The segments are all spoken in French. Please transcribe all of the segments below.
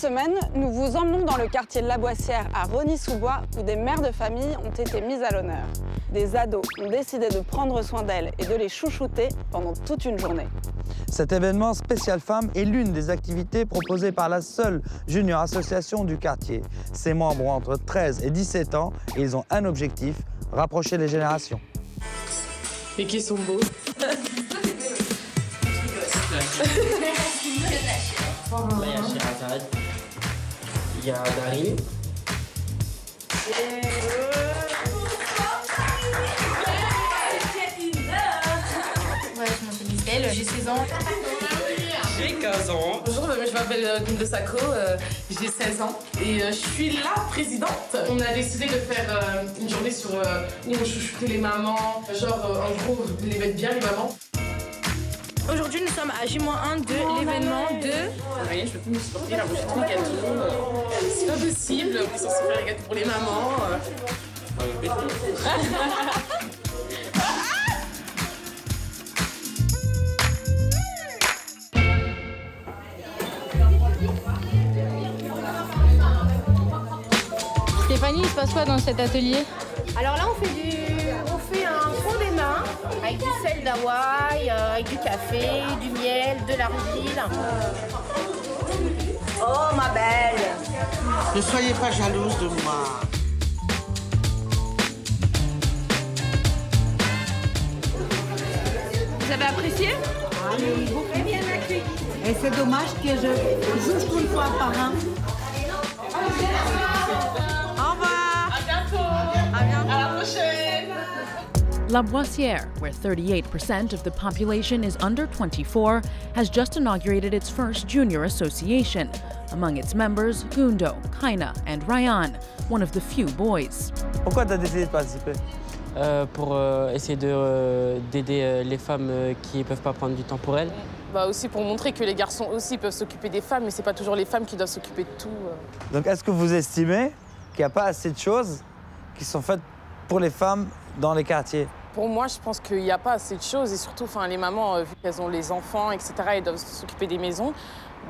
Cette semaine, nous vous emmenons dans le quartier de la Boissière à Rony-sous-Bois où des mères de famille ont été mises à l'honneur. Des ados ont décidé de prendre soin d'elles et de les chouchouter pendant toute une journée. Cet événement spécial femmes est l'une des activités proposées par la seule junior association du quartier. Ses membres ont entre 13 et 17 ans et ils ont un objectif, rapprocher les générations. Et qui sont beaux. Il y a Daryl. Ouais, je m'appelle Isabelle, j'ai 16 ans. J'ai 15 ans. Bonjour, euh, je m'appelle euh, Kunde Sako, euh, j'ai 16 ans et euh, je suis la présidente. On a décidé de faire euh, une journée sur, euh, où on chouchoutait les mamans, genre euh, en gros les mettre bien les mamans. Aujourd'hui, nous sommes à J-1 de l'événement de... Oui, je peux me supporter, j'ai trop de gâteaux. C'est pas possible, on est censé faire les gâteaux pour les mamans. euh. Stéphanie, il se passe quoi dans cet atelier? Alors là, on fait, du... avec du sel d'Hawaï, euh, avec du café, du miel, de l'argile. Oh ma belle Ne soyez pas jalouse de moi. Vous avez apprécié Et c'est dommage que je juste une fois par an. La Boissière, where 38% of the population is under 24, has just inaugurated its first junior association. Among its members, Gundo, Kaina, and Ryan, one of the few boys. Pourquoi tu as décidé de participer? Euh, pour euh, essayer euh, d'aider euh, les femmes qui ne peuvent pas prendre du temps pour elles. Bah aussi pour montrer que les garçons aussi peuvent s'occuper des femmes, mais c'est pas toujours les femmes qui doivent s'occuper de tout. Donc est-ce que vous estimez qu'il n'y a pas assez de choses qui sont faites pour les femmes dans les quartiers? Pour moi, je pense qu'il n'y a pas assez de choses et surtout, enfin, les mamans, euh, vu qu'elles ont les enfants, etc., elles doivent s'occuper des maisons,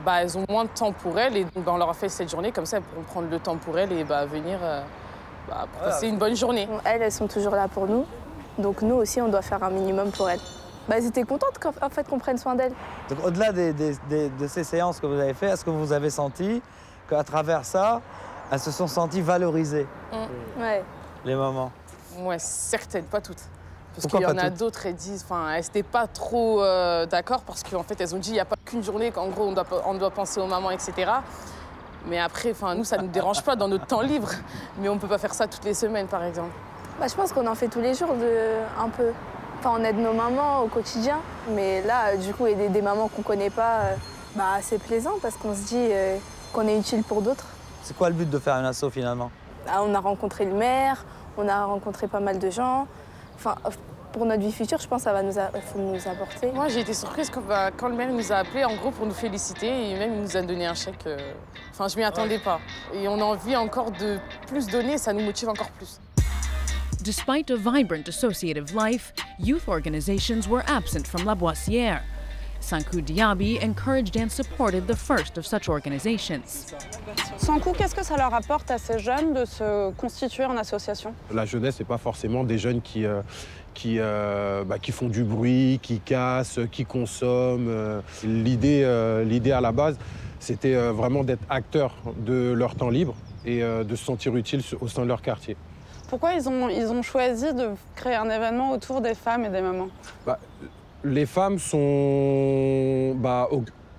bah, elles ont moins de temps pour elles et donc bah, on leur a fait cette journée comme ça, elles pourront prendre le temps pour elles et bah, venir euh, bah, pour passer une bonne journée. Elles, elles sont toujours là pour nous. Donc nous aussi, on doit faire un minimum pour elles. Bah, elles étaient contentes qu'en en fait, qu'on prenne soin d'elles. Donc au-delà des- des- des- de ces séances que vous avez faites, est-ce que vous avez senti qu'à travers ça, elles se sont senties valorisées, Ouais. les mamans? Ouais, certaines, pas toutes. Parce qu'il y en a d'autres, elles disent, enfin, elles n'étaient pas trop euh, d'accord parce qu'en fait, elles ont dit, il n'y a pas qu'une journée, qu'en gros, on doit, on doit penser aux mamans, etc. Mais après, enfin, nous, ça ne nous dérange pas dans notre temps libre. Mais on ne peut pas faire ça toutes les semaines, par exemple. Bah, je pense qu'on en fait tous les jours de... un peu. Enfin, on aide nos mamans au quotidien. Mais là, du coup, aider des mamans qu'on connaît pas, euh, bah, c'est plaisant parce qu'on se dit euh, qu'on est utile pour d'autres. C'est quoi le but de faire une asso finalement? Ah, on a rencontré le maire, on a rencontré pas mal de gens. Enfin, pour notre vie future, je pense que ça va nous, a- faut nous apporter. Moi, j'ai été surprise quand, bah, quand le maire nous a appelés, en gros, pour nous féliciter. Et même, il nous a donné un chèque. euh, Enfin, je m'y attendais pas. Et on a envie encore de plus donner, ça nous motive encore plus. Despite a vibrant associative life, youth organizations were absent from La Boissière. Sanku Diaby encouraged and supported the first of such organizations. Sans coup, qu'est-ce que ça leur apporte à ces jeunes de se constituer en association? La jeunesse, c'est pas forcément des jeunes qui, euh, qui, euh, bah, qui font du bruit, qui cassent, qui consomment. L'idée, euh, l'idée à la base, c'était euh, vraiment d'être acteurs de leur temps libre et euh, de se sentir utile au sein de leur quartier. Pourquoi ils ont, ils ont choisi de créer un événement autour des femmes et des mamans? Bah, les femmes sont, bah,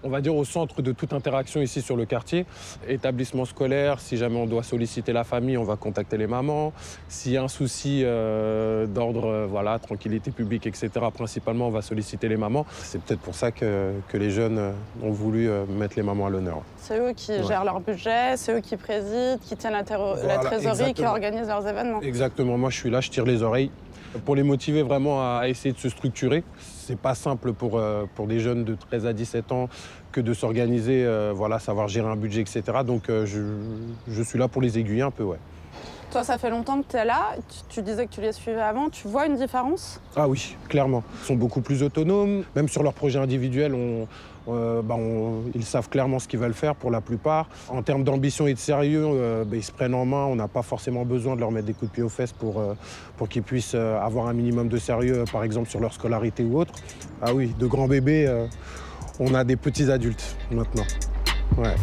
on va dire, au centre de toute interaction ici sur le quartier. Établissement scolaire, si jamais on doit solliciter la famille, on va contacter les mamans. S'il y a un souci euh, d'ordre, euh, voilà, tranquillité publique, etc., principalement, on va solliciter les mamans. C'est peut-être pour ça que, que les jeunes euh, ont voulu mettre les mamans à l'honneur. C'est eux qui Ouais. gèrent leur budget, c'est eux qui président, qui tiennent la, trésorerie, qui organisent leurs événements. Exactement, moi je suis là, je tire les oreilles. Pour les motiver vraiment à essayer de se structurer, c'est pas simple pour, euh, pour des jeunes de 13 à 17 ans que de s'organiser, euh, voilà, savoir gérer un budget, etc. Donc euh, je, je suis là pour les aiguiller un peu, ouais. Toi, ça fait longtemps que tu es là. Tu, tu disais que tu les suivais avant. Tu vois une différence? Ah oui, clairement. Ils sont beaucoup plus autonomes. Même sur leurs projets individuels, on, euh, bah, on- ils savent clairement ce qu'ils veulent faire pour la plupart. En termes d'ambition et de sérieux, euh, bah, ils se prennent en main. On n'a pas forcément besoin de leur mettre des coups de pied aux fesses pour, euh, pour qu'ils puissent avoir un minimum de sérieux, par exemple sur leur scolarité ou autre. Ah oui, de grands bébés, on a des petits adultes maintenant. Ouais.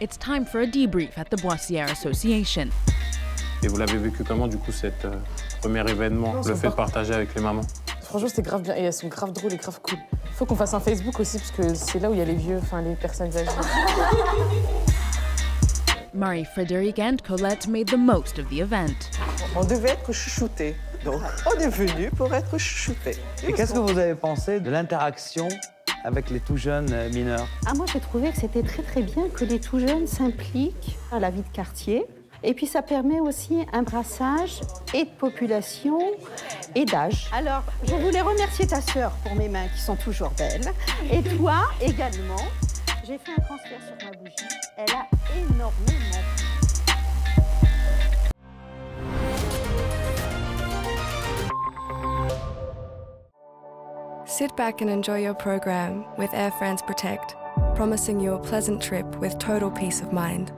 It's time for a debrief at the Boissière Association. Et vous l'avez vécu comment, du coup, cet euh, premier événement, Non, le fait de partager avec les mamans? Franchement, c'était grave bien et elles sont grave drôles et grave cool. Faut qu'on fasse un Facebook aussi parce que c'est là où il y a les vieux, enfin les personnes âgées. Marie Frederic and Colette made the most of the event. On devait être chouchoutés. Donc, on est venu pour être chouchoutés. Et qu'est-ce que vous avez pensé de l'interaction avec les tout jeunes euh, mineurs? Ah, moi, j'ai trouvé que c'était très très bien que les tout jeunes s'impliquent à la vie de quartier. Et puis ça permet aussi un brassage et de population et d'âge. Alors, je voulais remercier ta sœur pour mes mains qui sont toujours belles. Et toi également. J'ai fait un transfert sur ma bougie. Elle a énormément Sit back and enjoy your program with Air France Protect, promising you a pleasant trip with total peace of mind.